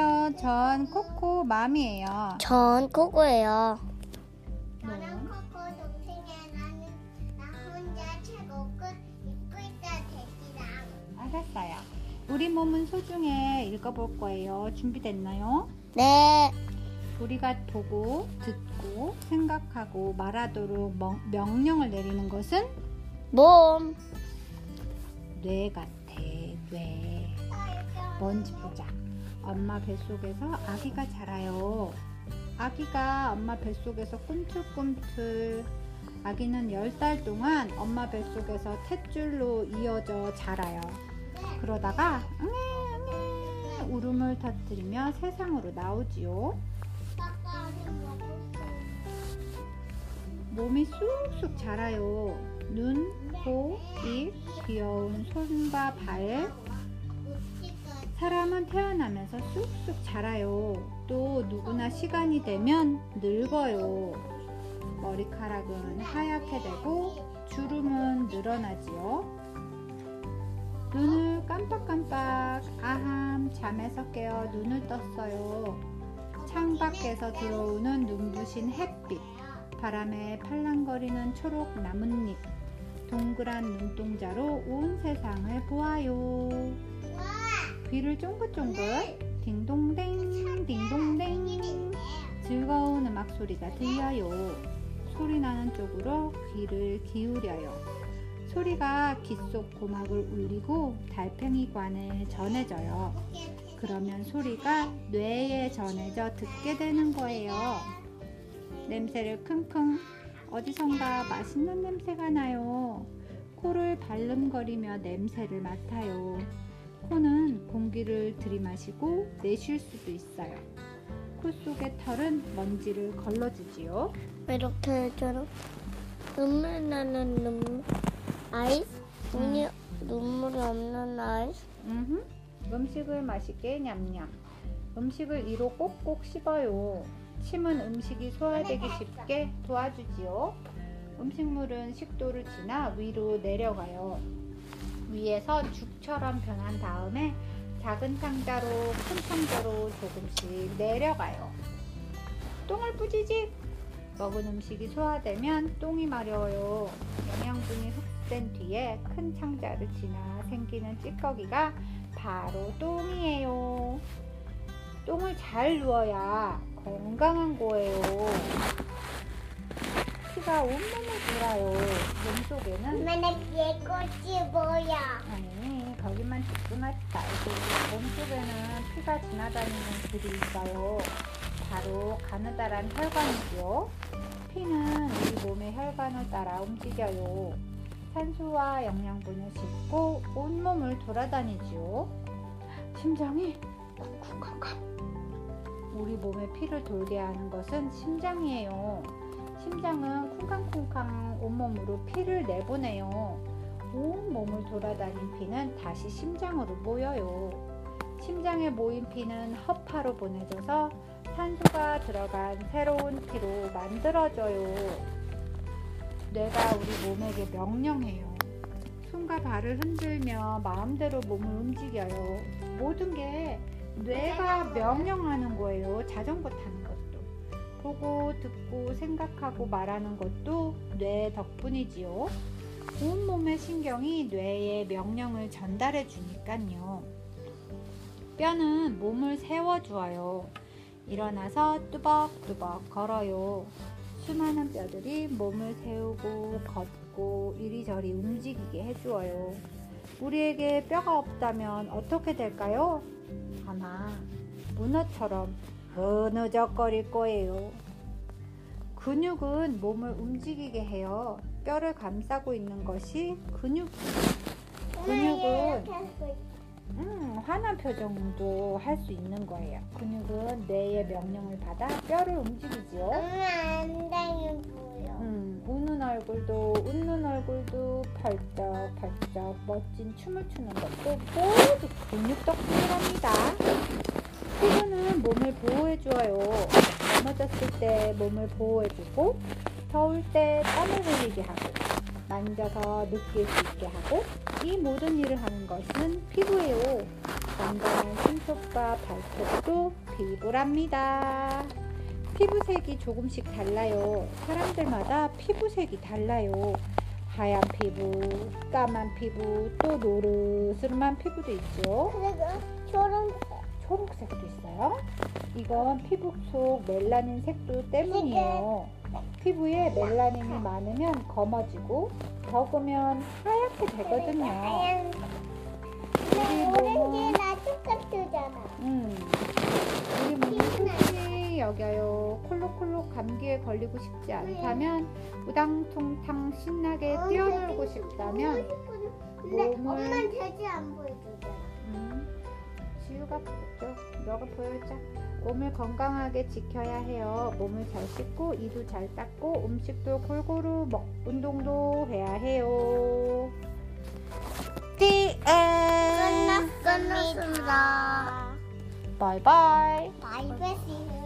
안녕하세요. 전 코코 맘이에요. 전 코코예요. 저는 코코 동생이야. 나는 나 혼자 책을 읽고 있다 대기랑. 알았어요. 우리 몸은 소중해. 읽어볼 거예요. 준비됐나요? 네. 우리가 보고, 듣고, 생각하고, 말하도록 명- 명령을 내리는 것은 몸. 뇌 같아. 뇌. 뭔지 보자. 엄마 뱃속에서 아기가 자라요. 아기가 엄마 뱃속에서 꿈틀꿈틀. 아기는 10달 동안 엄마 뱃속에서 탯줄로 이어져 자라요. 그러다가 응애 응애 울음을 터뜨리며 세상으로 나오지요. 몸이 쑥쑥 자라요. 눈, 코, 입, 귀여운 손과 발. 사람은 태어나면서 쑥쑥 자라요. 또 누구나 시간이 되면 늙어요. 머리카락은 하얗게 되고 주름은 늘어나지요. 눈을 깜빡깜빡 아함 잠에서 깨어 눈을 떴어요. 창밖에서 들어오는 눈부신 햇빛, 바람에 팔랑거리는 초록 나뭇잎, 동그란 눈동자로 온 세상을 보아요. 귀를 쫑긋쫑긋 딩동댕 딩동댕 즐거운 음악 소리가 들려요. 소리 나는 쪽으로 귀를 기울여요. 소리가 귀 속 고막을 울리고 달팽이관에 전해져요. 그러면 소리가 뇌에 전해져 듣게 되는 거예요. 냄새를 킁킁 어디선가 맛있는 냄새가 나요. 코를 발름거리며 냄새를 맡아요. 코는 공기를 들이마시고 내쉴 수도 있어요. 코 속의 털은 먼지를 걸러주지요. 이렇게 해줘요. 눈물 나는 눈물. 아이스? 눈이, 눈물이 없는 아이스? 음흠. 음식을 맛있게 냠냠. 음식을 이로 꼭꼭 씹어요. 침은 음식이 소화되기 쉽게 도와주지요. 음식물은 식도를 지나 위로 내려가요. 위에서 죽처럼 변한 다음에 작은 창자로 큰 창자로 조금씩 내려가요. 똥을 뿌지직! 먹은 음식이 소화되면 똥이 마려워요. 영양분이 흡수된 뒤에 큰 창자를 지나 생기는 찌꺼기가 바로 똥이에요. 똥을 잘 누워야 건강한 거예요. 피가 온몸을 돌아요. 몸속에는 엄마는 얘꽃이 뭐야? 아니 거기만 집중하지 말고 몸속에는 피가 지나다니는 길이 있어요. 바로 가느다란 혈관이죠. 피는 우리 몸의 혈관을 따라 움직여요. 산소와 영양분을 싣고 온몸을 돌아다니지요. 심장이 쿵쿵쾅쾅. 우리 몸에 피를 돌게 하는 것은 심장이에요. 심장은 쿵쾅쿵쾅 온몸으로 피를 내보내요. 온 몸을 돌아다닌 피는 다시 심장으로 모여요. 심장에 모인 피는 허파로 보내져서 산소가 들어간 새로운 피로 만들어져요. 뇌가 우리 몸에게 명령해요. 손과 발을 흔들며 마음대로 몸을 움직여요. 모든 게 뇌가 명령하는 거예요. 자전거 타는 것도. 보고 듣고 생각하고 말하는 것도 뇌 덕분이지요. 온몸의 신경이 뇌에 명령을 전달해 주니까요. 뼈는 몸을 세워주어요. 일어나서 뚜벅뚜벅 걸어요. 수많은 뼈들이 몸을 세우고 걷고 이리저리 움직이게 해주어요. 우리에게 뼈가 없다면 어떻게 될까요? 아마 문어처럼 흐느적거릴 거예요. 근육은 몸을 움직이게 해요. 뼈를 감싸고 있는 것이 근육. 근육은. 음, 화난 표정도 할 수 있는 거예요. 근육은 뇌의 명령을 받아 뼈를 움직이지요. 보여. 음, 우는 얼굴도 웃는 얼굴도 펄쩍펄쩍 멋진 춤을 추는 것도 모두 근육 덕분이랍니다. 몸을 보호해줘요. 넘어졌을 때 몸을 보호해주고 더울 때 땀을 흘리게 하고 만져서 느낄 수 있게 하고 이 모든 일을 하는 것은 피부예요. 건강한 손톱과 발톱도 피부랍니다. 피부색이 조금씩 달라요. 사람들마다 피부색이 달라요. 하얀 피부, 까만 피부, 또 노르스름한 피부도 있죠. 그리고 초록색. 초록색도 있어요. 이건 피부 속 멜라닌 색도 때문이에요. 피부에 멜라닌이 많으면 검어지고 적으면 하얗게 되거든요. 우리 몸은 오렌지나 똑같잖아. 음, 우리 몸이 소중히 여겨요. 콜록콜록 감기에 걸리고 싶지 않다면 우당퉁탕 신나게 뛰어놀고 싶다면 근데 몸을- 엄마는 돼지 안 보여주잖아. 음, 지우가 보였죠. 너가 보여줘. 몸을 건강하게 지켜야 해요. 몸을 잘 씻고 이도 잘 닦고 음식도 골고루 먹 운동도 해야 해요. End. 끝났습니다. 바이바이. 바이바이.